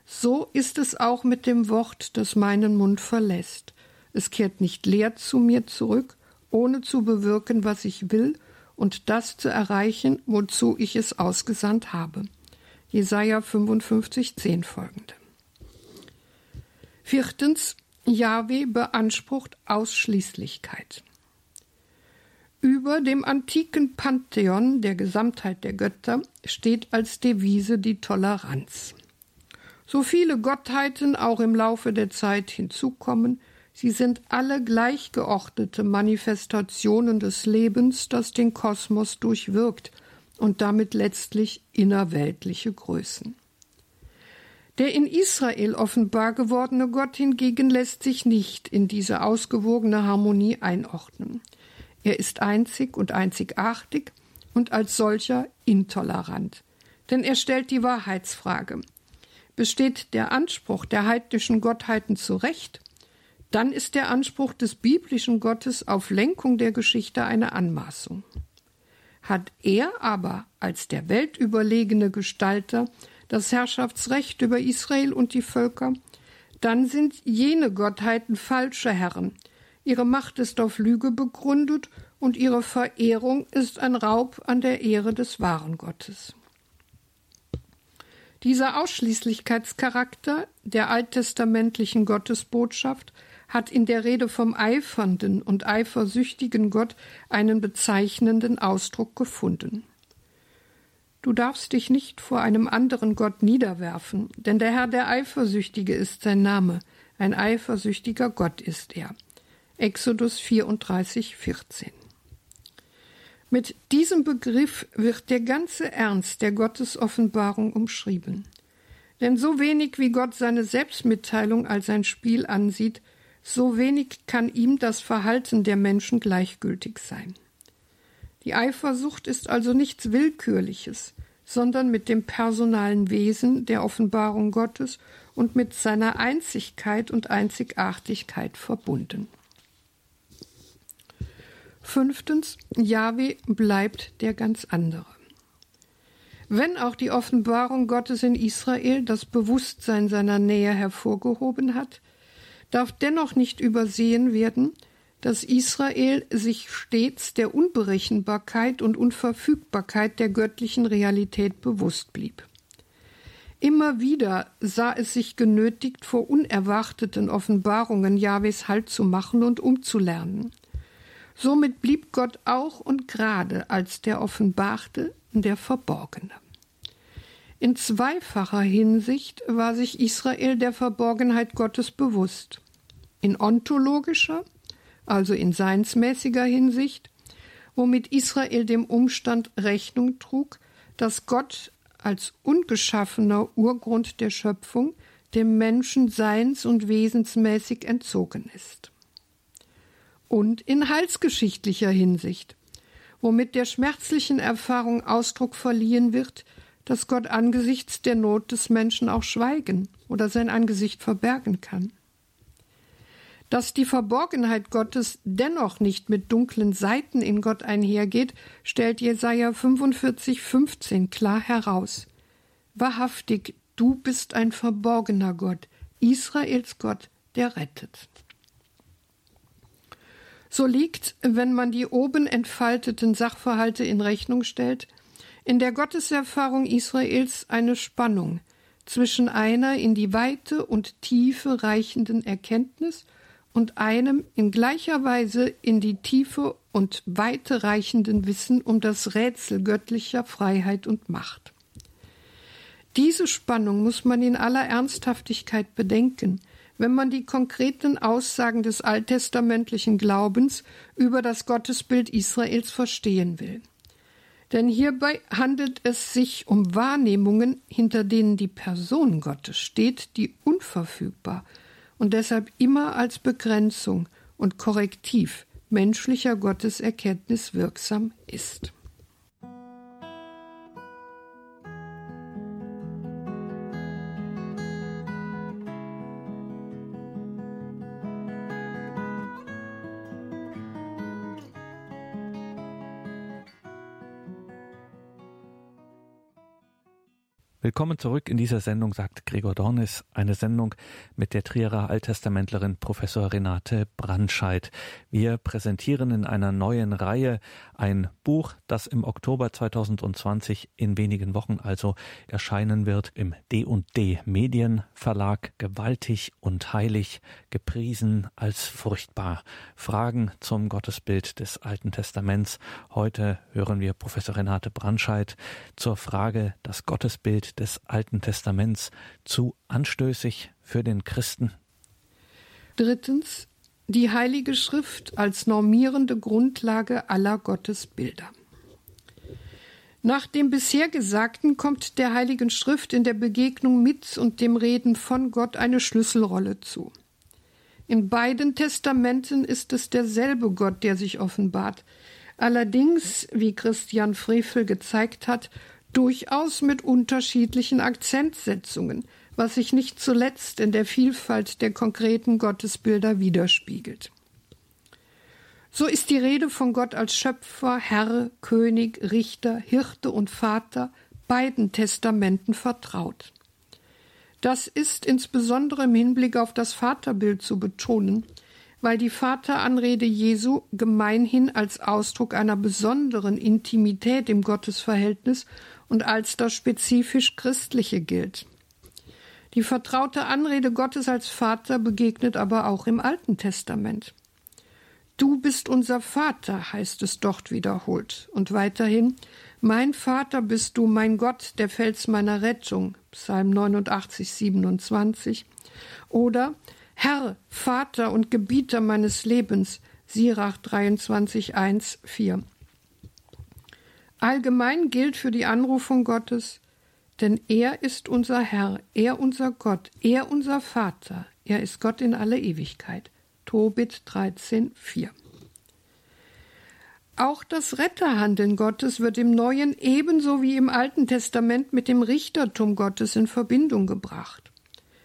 so ist es auch mit dem Wort, das meinen Mund verlässt. Es kehrt nicht leer zu mir zurück, ohne zu bewirken, was ich will, und das zu erreichen, wozu ich es ausgesandt habe. Jesaja 55, 10 folgende. Viertens, Jahwe beansprucht Ausschließlichkeit. Über dem antiken Pantheon der Gesamtheit der Götter steht als Devise die Toleranz. So viele Gottheiten auch im Laufe der Zeit hinzukommen, sie sind alle gleichgeordnete Manifestationen des Lebens, das den Kosmos durchwirkt – und damit letztlich innerweltliche Größen. Der in Israel offenbar gewordene Gott hingegen lässt sich nicht in diese ausgewogene Harmonie einordnen. Er ist einzig und einzigartig und als solcher intolerant. Denn er stellt die Wahrheitsfrage. Besteht der Anspruch der heidnischen Gottheiten zu Recht, dann ist der Anspruch des biblischen Gottes auf Lenkung der Geschichte eine Anmaßung. Hat er aber als der weltüberlegene Gestalter das Herrschaftsrecht über Israel und die Völker, dann sind jene Gottheiten falsche Herren. Ihre Macht ist auf Lüge begründet und ihre Verehrung ist ein Raub an der Ehre des wahren Gottes. Dieser Ausschließlichkeitscharakter der alttestamentlichen Gottesbotschaft hat in der Rede vom eifernden und eifersüchtigen Gott einen bezeichnenden Ausdruck gefunden. Du darfst dich nicht vor einem anderen Gott niederwerfen, denn der Herr der Eifersüchtige ist sein Name, ein eifersüchtiger Gott ist er. Exodus 34, 14. Mit diesem Begriff wird der ganze Ernst der Gottesoffenbarung umschrieben. Denn so wenig wie Gott seine Selbstmitteilung als ein Spiel ansieht, so wenig kann ihm das Verhalten der Menschen gleichgültig sein. Die Eifersucht ist also nichts Willkürliches, sondern mit dem personalen Wesen der Offenbarung Gottes und mit seiner Einzigkeit und Einzigartigkeit verbunden. Fünftens, Jahwe bleibt der ganz andere. Wenn auch die Offenbarung Gottes in Israel das Bewusstsein seiner Nähe hervorgehoben hat, darf dennoch nicht übersehen werden, dass Israel sich stets der Unberechenbarkeit und Unverfügbarkeit der göttlichen Realität bewusst blieb. Immer wieder sah es sich genötigt, vor unerwarteten Offenbarungen Jahwes Halt zu machen und umzulernen. Somit blieb Gott auch und gerade als der Offenbarte, der Verborgene. In zweifacher Hinsicht war sich Israel der Verborgenheit Gottes bewusst. In ontologischer, also in seinsmäßiger Hinsicht, womit Israel dem Umstand Rechnung trug, dass Gott als ungeschaffener Urgrund der Schöpfung dem Menschen seins- und wesensmäßig entzogen ist. Und in heilsgeschichtlicher Hinsicht, womit der schmerzlichen Erfahrung Ausdruck verliehen wird, dass Gott angesichts der Not des Menschen auch schweigen oder sein Angesicht verbergen kann. Dass die Verborgenheit Gottes dennoch nicht mit dunklen Seiten in Gott einhergeht, stellt Jesaja 45, 15 klar heraus. Wahrhaftig, du bist ein verborgener Gott, Israels Gott, der rettet. So liegt, wenn man die oben entfalteten Sachverhalte in Rechnung stellt, in der Gotteserfahrung Israels eine Spannung zwischen einer in die Weite und Tiefe reichenden Erkenntnis und einem in gleicher Weise in die Tiefe und Weite reichenden Wissen um das Rätsel göttlicher Freiheit und Macht. Diese Spannung muss man in aller Ernsthaftigkeit bedenken, wenn man die konkreten Aussagen des alttestamentlichen Glaubens über das Gottesbild Israels verstehen will. Denn hierbei handelt es sich um Wahrnehmungen, hinter denen die Person Gottes steht, die unverfügbar und deshalb immer als Begrenzung und Korrektiv menschlicher Gotteserkenntnis wirksam ist. Willkommen zurück in dieser Sendung, sagt Gregor Dornis, eine Sendung mit der Trierer Alttestamentlerin Professor Renate Brandscheid. Wir präsentieren in einer neuen Reihe ein Buch, das im Oktober 2020 in wenigen Wochen also erscheinen wird im D&D Medienverlag. Gewaltig und heilig, gepriesen als furchtbar. Fragen zum Gottesbild des Alten Testaments. Heute hören wir Professor Renate Brandscheid zur Frage, das Gottesbild des Alten Testaments zu anstößig für den Christen? Drittens die Heilige Schrift als normierende Grundlage aller Gottesbilder. Nach dem bisher Gesagten kommt der Heiligen Schrift in der Begegnung mit und dem Reden von Gott eine Schlüsselrolle zu. In beiden Testamenten ist es derselbe Gott, der sich offenbart. Allerdings, wie Christian Frevel gezeigt hat, durchaus mit unterschiedlichen Akzentsetzungen, was sich nicht zuletzt in der Vielfalt der konkreten Gottesbilder widerspiegelt. So ist die Rede von Gott als Schöpfer, Herr, König, Richter, Hirte und Vater beiden Testamenten vertraut. Das ist insbesondere im Hinblick auf das Vaterbild zu betonen, weil die Vateranrede Jesu gemeinhin als Ausdruck einer besonderen Intimität im Gottesverhältnis und als das spezifisch Christliche gilt. Die vertraute Anrede Gottes als Vater begegnet aber auch im Alten Testament. Du bist unser Vater, heißt es dort wiederholt. Und weiterhin, mein Vater bist du, mein Gott, der Fels meiner Rettung, Psalm 89, 27. Oder, Herr, Vater und Gebieter meines Lebens, Sirach 23, 1, 4. Allgemein gilt für die Anrufung Gottes, denn er ist unser Herr, er unser Gott, er unser Vater, er ist Gott in alle Ewigkeit. Tobit 13, 4. Auch das Retterhandeln Gottes wird im Neuen ebenso wie im Alten Testament mit dem Richtertum Gottes in Verbindung gebracht.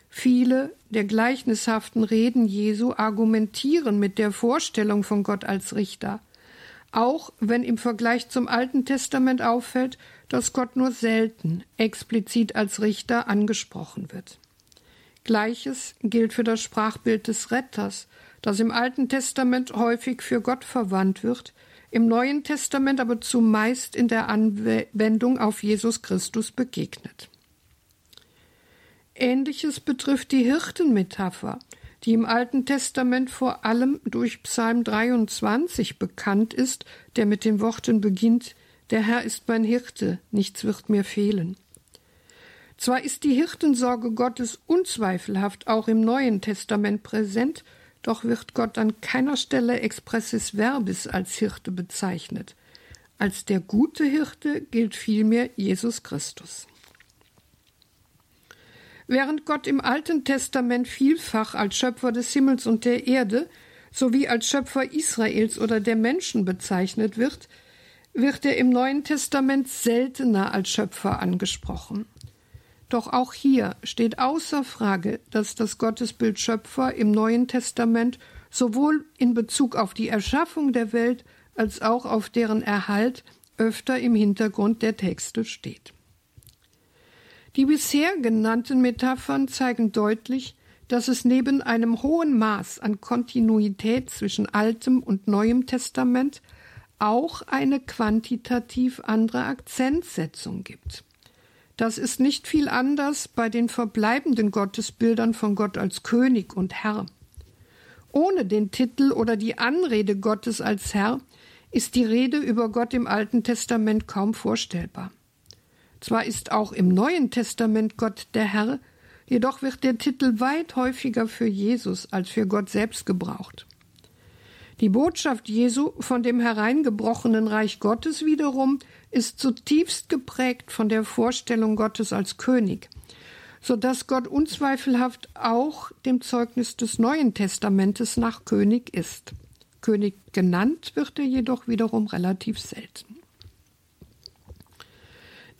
Viele der gleichnishaften Reden Jesu argumentieren mit der Vorstellung von Gott als Richter, auch wenn im Vergleich zum Alten Testament auffällt, dass Gott nur selten explizit als Richter angesprochen wird. Gleiches gilt für das Sprachbild des Retters, das im Alten Testament häufig für Gott verwandt wird, im Neuen Testament aber zumeist in der Anwendung auf Jesus Christus begegnet. Ähnliches betrifft die Hirtenmetapher, die im Alten Testament vor allem durch Psalm 23 bekannt ist, der mit den Worten beginnt Der Herr ist mein Hirte, nichts wird mir fehlen. Zwar ist die Hirtensorge Gottes unzweifelhaft auch im Neuen Testament präsent, doch wird Gott an keiner Stelle expressis verbis als Hirte bezeichnet. Als der gute Hirte gilt vielmehr Jesus Christus. Während Gott im Alten Testament vielfach als Schöpfer des Himmels und der Erde sowie als Schöpfer Israels oder der Menschen bezeichnet wird, wird er im Neuen Testament seltener als Schöpfer angesprochen. Doch auch hier steht außer Frage, dass das Gottesbild Schöpfer im Neuen Testament sowohl in Bezug auf die Erschaffung der Welt als auch auf deren Erhalt öfter im Hintergrund der Texte steht. Die bisher genannten Metaphern zeigen deutlich, dass es neben einem hohen Maß an Kontinuität zwischen Altem und Neuem Testament auch eine quantitativ andere Akzentsetzung gibt. Das ist nicht viel anders bei den verbleibenden Gottesbildern von Gott als König und Herr. Ohne den Titel oder die Anrede Gottes als Herr ist die Rede über Gott im Alten Testament kaum vorstellbar. Zwar ist auch im Neuen Testament Gott der Herr, jedoch wird der Titel weit häufiger für Jesus als für Gott selbst gebraucht. Die Botschaft Jesu von dem hereingebrochenen Reich Gottes wiederum ist zutiefst geprägt von der Vorstellung Gottes als König, so dass Gott unzweifelhaft auch dem Zeugnis des Neuen Testamentes nach König ist. König genannt wird er jedoch wiederum relativ selten.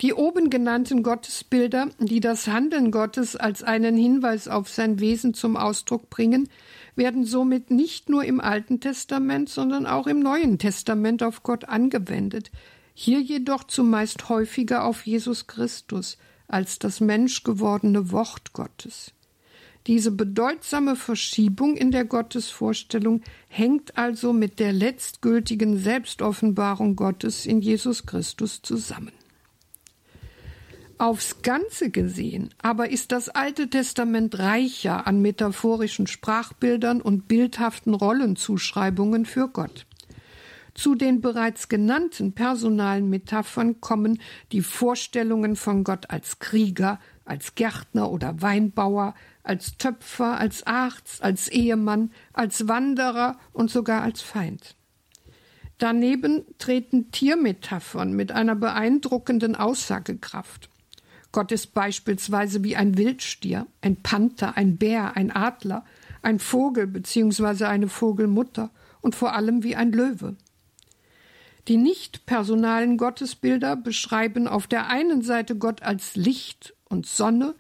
Die oben genannten Gottesbilder, die das Handeln Gottes als einen Hinweis auf sein Wesen zum Ausdruck bringen, werden somit nicht nur im Alten Testament, sondern auch im Neuen Testament auf Gott angewendet, hier jedoch zumeist häufiger auf Jesus Christus als das menschgewordene Wort Gottes. Diese bedeutsame Verschiebung in der Gottesvorstellung hängt also mit der letztgültigen Selbstoffenbarung Gottes in Jesus Christus zusammen. Aufs Ganze gesehen aber ist das Alte Testament reicher an metaphorischen Sprachbildern und bildhaften Rollenzuschreibungen für Gott. Zu den bereits genannten personalen Metaphern kommen die Vorstellungen von Gott als Krieger, als Gärtner oder Weinbauer, als Töpfer, als Arzt, als Ehemann, als Wanderer und sogar als Feind. Daneben treten Tiermetaphern mit einer beeindruckenden Aussagekraft. Gott ist beispielsweise wie ein Wildstier, ein Panther, ein Bär, ein Adler, ein Vogel bzw. eine Vogelmutter und vor allem wie ein Löwe. Die nicht personalen Gottesbilder beschreiben auf der einen Seite Gott als Licht und Sonne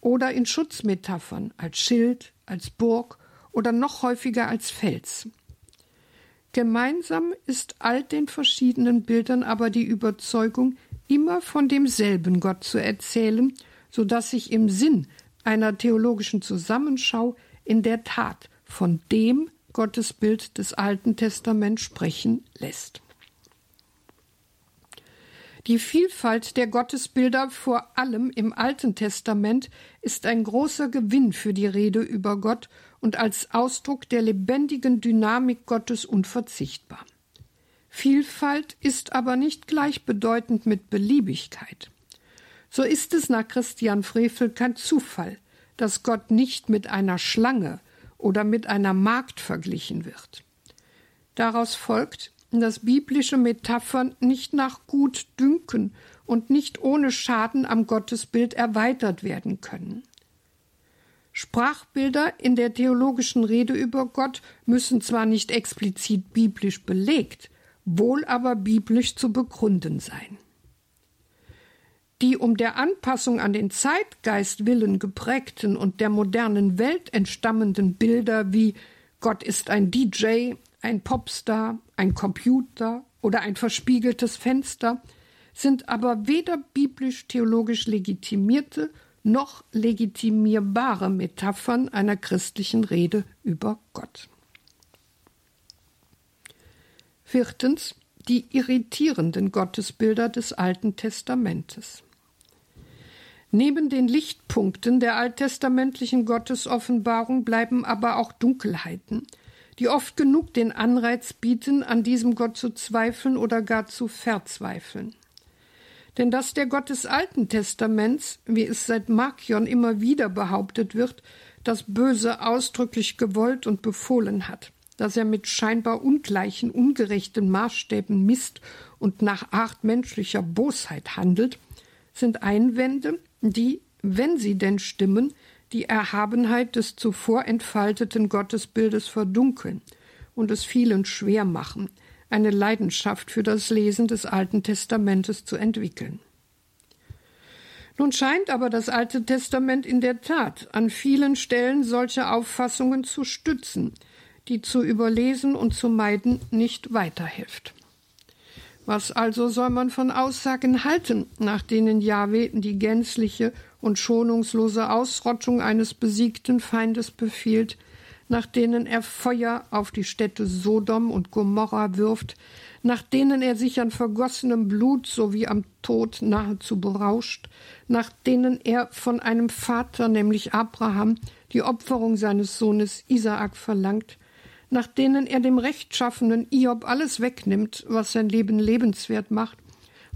oder in Schutzmetaphern als Schild, als Burg oder noch häufiger als Fels. Gemeinsam ist all den verschiedenen Bildern aber die Überzeugung, immer von demselben Gott zu erzählen, so dass sich im Sinn einer theologischen Zusammenschau in der Tat von dem Gottesbild des Alten Testaments sprechen lässt. Die Vielfalt der Gottesbilder, vor allem im Alten Testament, ist ein großer Gewinn für die Rede über Gott und als Ausdruck der lebendigen Dynamik Gottes unverzichtbar. Vielfalt ist aber nicht gleichbedeutend mit Beliebigkeit. So ist es nach Christian Frevel kein Zufall, dass Gott nicht mit einer Schlange oder mit einer Magd verglichen wird. Daraus folgt, dass biblische Metaphern nicht nach Gutdünken und nicht ohne Schaden am Gottesbild erweitert werden können. Sprachbilder in der theologischen Rede über Gott müssen zwar nicht explizit biblisch belegt, wohl aber biblisch zu begründen sein. Die um der Anpassung an den Zeitgeist willen geprägten und der modernen Welt entstammenden Bilder wie Gott ist ein DJ, ein Popstar, ein Computer oder ein verspiegeltes Fenster sind aber weder biblisch-theologisch legitimierte noch legitimierbare Metaphern einer christlichen Rede über Gott. Viertens die irritierenden Gottesbilder des Alten Testamentes. Neben den Lichtpunkten der alttestamentlichen Gottesoffenbarung bleiben aber auch Dunkelheiten, die oft genug den Anreiz bieten, an diesem Gott zu zweifeln oder gar zu verzweifeln. Denn dass der Gott des Alten Testaments, wie es seit Markion immer wieder behauptet wird, das Böse ausdrücklich gewollt und befohlen hat, dass er mit scheinbar ungleichen, ungerechten Maßstäben misst und nach Art menschlicher Bosheit handelt, sind Einwände, die, wenn sie denn stimmen, die Erhabenheit des zuvor entfalteten Gottesbildes verdunkeln und es vielen schwer machen, eine Leidenschaft für das Lesen des Alten Testamentes zu entwickeln. Nun scheint aber das Alte Testament in der Tat an vielen Stellen solche Auffassungen zu stützen, die zu überlesen und zu meiden nicht weiterhilft. Was also soll man von Aussagen halten, nach denen Jahwe die gänzliche und schonungslose Ausrottung eines besiegten Feindes befiehlt, nach denen er Feuer auf die Städte Sodom und Gomorra wirft, nach denen er sich an vergossenem Blut sowie am Tod nahezu berauscht, nach denen er von einem Vater, nämlich Abraham, die Opferung seines Sohnes Isaak verlangt, nach denen er dem rechtschaffenen Iob alles wegnimmt, was sein Leben lebenswert macht,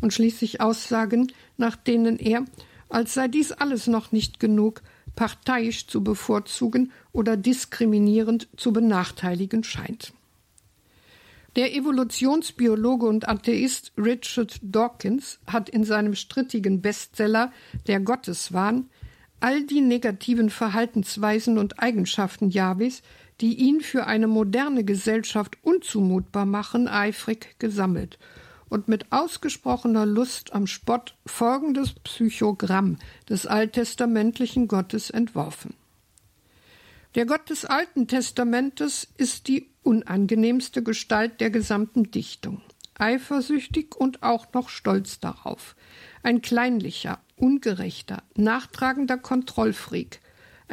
und schließlich Aussagen, nach denen er, als sei dies alles noch nicht genug, parteiisch zu bevorzugen oder diskriminierend zu benachteiligen scheint. Der Evolutionsbiologe und Atheist Richard Dawkins hat in seinem strittigen Bestseller Der Gotteswahn all die negativen Verhaltensweisen und Eigenschaften Jahwes, die ihn für eine moderne Gesellschaft unzumutbar machen, eifrig gesammelt und mit ausgesprochener Lust am Spott folgendes Psychogramm des alttestamentlichen Gottes entworfen. Der Gott des Alten Testamentes ist die unangenehmste Gestalt der gesamten Dichtung, eifersüchtig und auch noch stolz darauf, ein kleinlicher, ungerechter, nachtragender Kontrollfreak,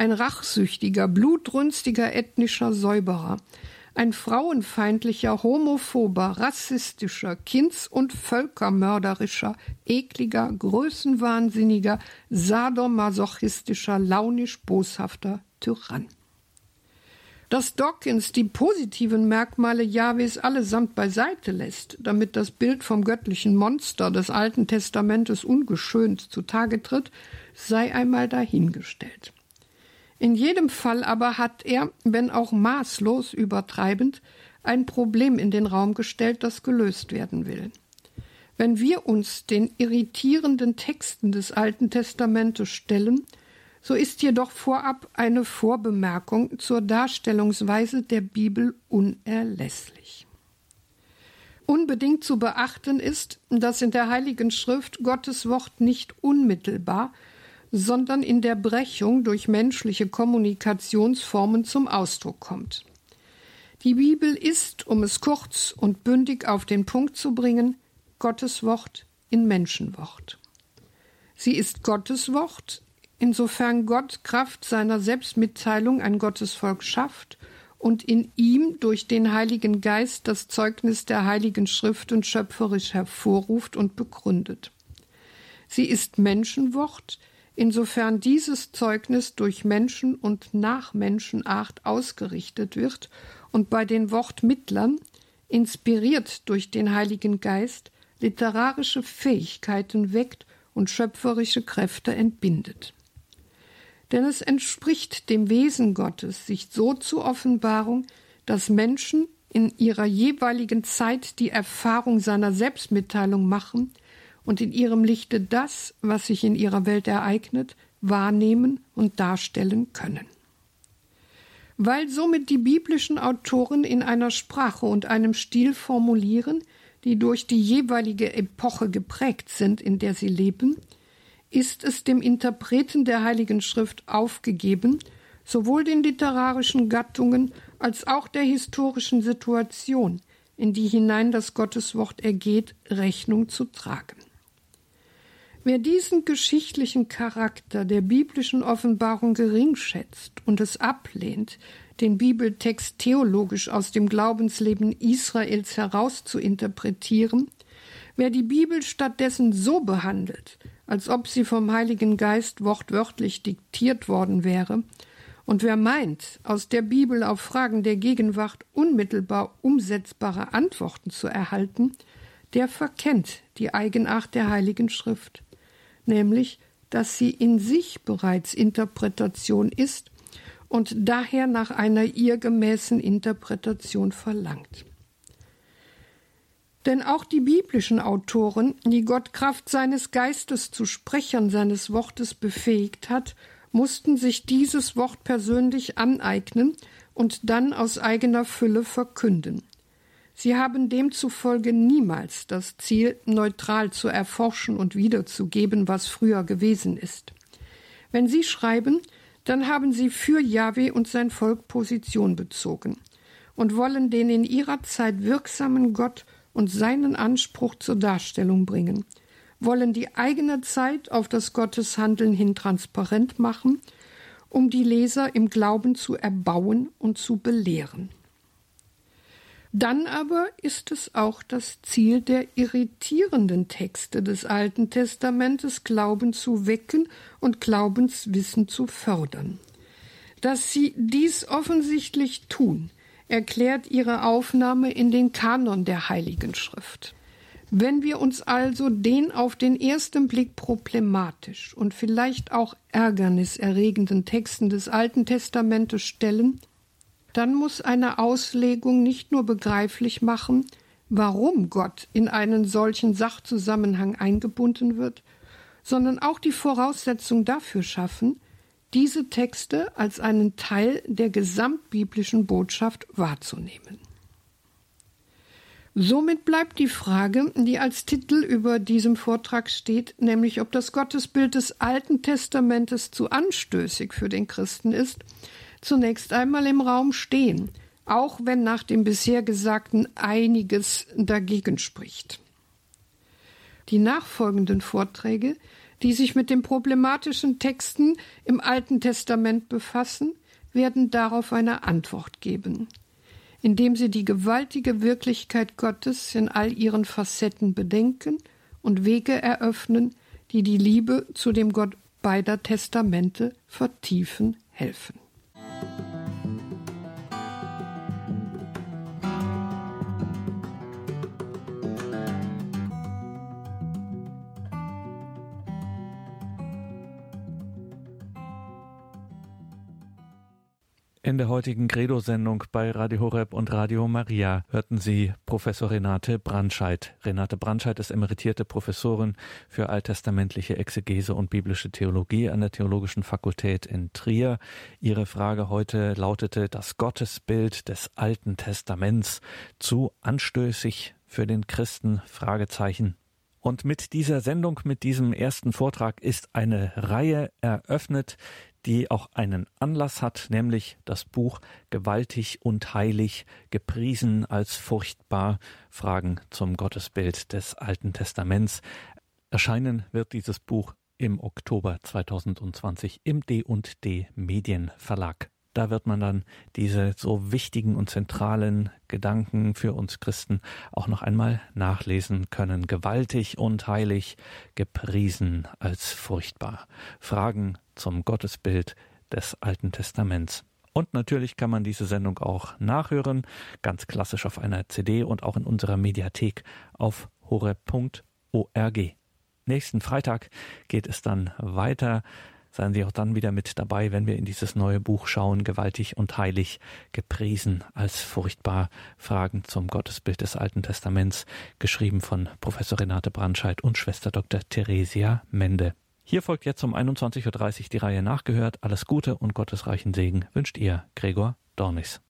ein rachsüchtiger, blutrünstiger ethnischer Säuberer, ein frauenfeindlicher, homophober, rassistischer, kinds- und völkermörderischer, ekliger, größenwahnsinniger, sadomasochistischer, launisch boshafter Tyrann. Dass Dawkins die positiven Merkmale Jahwes allesamt beiseite lässt, damit das Bild vom göttlichen Monster des Alten Testamentes ungeschönt zutage tritt, sei einmal dahingestellt. In jedem Fall aber hat er, wenn auch maßlos übertreibend, ein Problem in den Raum gestellt, das gelöst werden will. Wenn wir uns den irritierenden Texten des Alten Testamentes stellen, so ist jedoch vorab eine Vorbemerkung zur Darstellungsweise der Bibel unerlässlich. Unbedingt zu beachten ist, dass in der Heiligen Schrift Gottes Wort nicht unmittelbar, sondern in der Brechung durch menschliche Kommunikationsformen zum Ausdruck kommt. Die Bibel ist, um es kurz und bündig auf den Punkt zu bringen, Gottes Wort in Menschenwort. Sie ist Gottes Wort, insofern Gott Kraft seiner Selbstmitteilung ein Gottesvolk schafft und in ihm durch den Heiligen Geist das Zeugnis der Heiligen Schriften schöpferisch hervorruft und begründet. Sie ist Menschenwort, insofern dieses Zeugnis durch Menschen und nach Menschenart ausgerichtet wird und bei den Wortmittlern, inspiriert durch den Heiligen Geist, literarische Fähigkeiten weckt und schöpferische Kräfte entbindet. Denn es entspricht dem Wesen Gottes, sich so zu Offenbarung, dass Menschen in ihrer jeweiligen Zeit die Erfahrung seiner Selbstmitteilung machen und in ihrem Lichte das, was sich in ihrer Welt ereignet, wahrnehmen und darstellen können. Weil somit die biblischen Autoren in einer Sprache und einem Stil formulieren, die durch die jeweilige Epoche geprägt sind, in der sie leben, ist es dem Interpreten der Heiligen Schrift aufgegeben, sowohl den literarischen Gattungen als auch der historischen Situation, in die hinein das Gotteswort ergeht, Rechnung zu tragen. Wer diesen geschichtlichen Charakter der biblischen Offenbarung geringschätzt und es ablehnt, den Bibeltext theologisch aus dem Glaubensleben Israels heraus zu interpretieren, wer die Bibel stattdessen so behandelt, als ob sie vom Heiligen Geist wortwörtlich diktiert worden wäre, und wer meint, aus der Bibel auf Fragen der Gegenwart unmittelbar umsetzbare Antworten zu erhalten, der verkennt die Eigenart der Heiligen Schrift nämlich dass sie in sich bereits Interpretation ist und daher nach einer ihr gemäßen Interpretation verlangt. Denn auch die biblischen Autoren, die Gott Kraft seines Geistes zu Sprechern seines Wortes befähigt hat, mussten sich dieses Wort persönlich aneignen und dann aus eigener Fülle verkünden. Sie haben demzufolge niemals das Ziel, neutral zu erforschen und wiederzugeben, was früher gewesen ist. Wenn Sie schreiben, dann haben Sie für Jahwe und sein Volk Position bezogen und wollen den in ihrer Zeit wirksamen Gott und seinen Anspruch zur Darstellung bringen, wollen die eigene Zeit auf das Gotteshandeln hin transparent machen, um die Leser im Glauben zu erbauen und zu belehren. Dann aber ist es auch das Ziel der irritierenden Texte des Alten Testamentes, Glauben zu wecken und Glaubenswissen zu fördern. Dass sie dies offensichtlich tun, erklärt ihre Aufnahme in den Kanon der Heiligen Schrift. Wenn wir uns also den auf den ersten Blick problematisch und vielleicht auch ärgerniserregenden Texten des Alten Testamentes stellen, dann muss eine Auslegung nicht nur begreiflich machen, warum Gott in einen solchen Sachzusammenhang eingebunden wird, sondern auch die Voraussetzung dafür schaffen, diese Texte als einen Teil der gesamtbiblischen Botschaft wahrzunehmen. Somit bleibt die Frage, die als Titel über diesem Vortrag steht, nämlich ob das Gottesbild des Alten Testamentes zu anstößig für den Christen ist zunächst einmal im Raum stehen, auch wenn nach dem bisher Gesagten einiges dagegen spricht. Die nachfolgenden Vorträge, die sich mit den problematischen Texten im Alten Testament befassen, werden darauf eine Antwort geben, indem sie die gewaltige Wirklichkeit Gottes in all ihren Facetten bedenken und Wege eröffnen, die die Liebe zu dem Gott beider Testamente vertiefen helfen. thank you In der heutigen Credo-Sendung bei Radio Horeb und Radio Maria hörten Sie Professor Renate Brandscheid. Renate Brandscheid ist emeritierte Professorin für alttestamentliche Exegese und biblische Theologie an der Theologischen Fakultät in Trier. Ihre Frage heute lautete das Gottesbild des Alten Testaments zu anstößig für den Christen? Fragezeichen. Und mit dieser Sendung, mit diesem ersten Vortrag ist eine Reihe eröffnet, die auch einen Anlass hat, nämlich das Buch Gewaltig und heilig, gepriesen als furchtbar, Fragen zum Gottesbild des Alten Testaments. Erscheinen wird dieses Buch im Oktober 2020 im D&D Medienverlag. Da wird man dann diese so wichtigen und zentralen Gedanken für uns Christen auch noch einmal nachlesen können. Gewaltig und heilig, gepriesen als furchtbar. Fragen zum Gottesbild des Alten Testaments. Und natürlich kann man diese Sendung auch nachhören, ganz klassisch auf einer CD und auch in unserer Mediathek auf horeb.org. Nächsten Freitag geht es dann weiter Seien Sie auch dann wieder mit dabei, wenn wir in dieses neue Buch schauen, gewaltig und heilig, gepriesen als furchtbar Fragen zum Gottesbild des Alten Testaments, geschrieben von Professor Renate Brandscheid und Schwester Dr. Theresia Mende. Hier folgt jetzt um 21.30 Uhr die Reihe nachgehört. Alles Gute und gottesreichen Segen wünscht ihr, Gregor Dornis.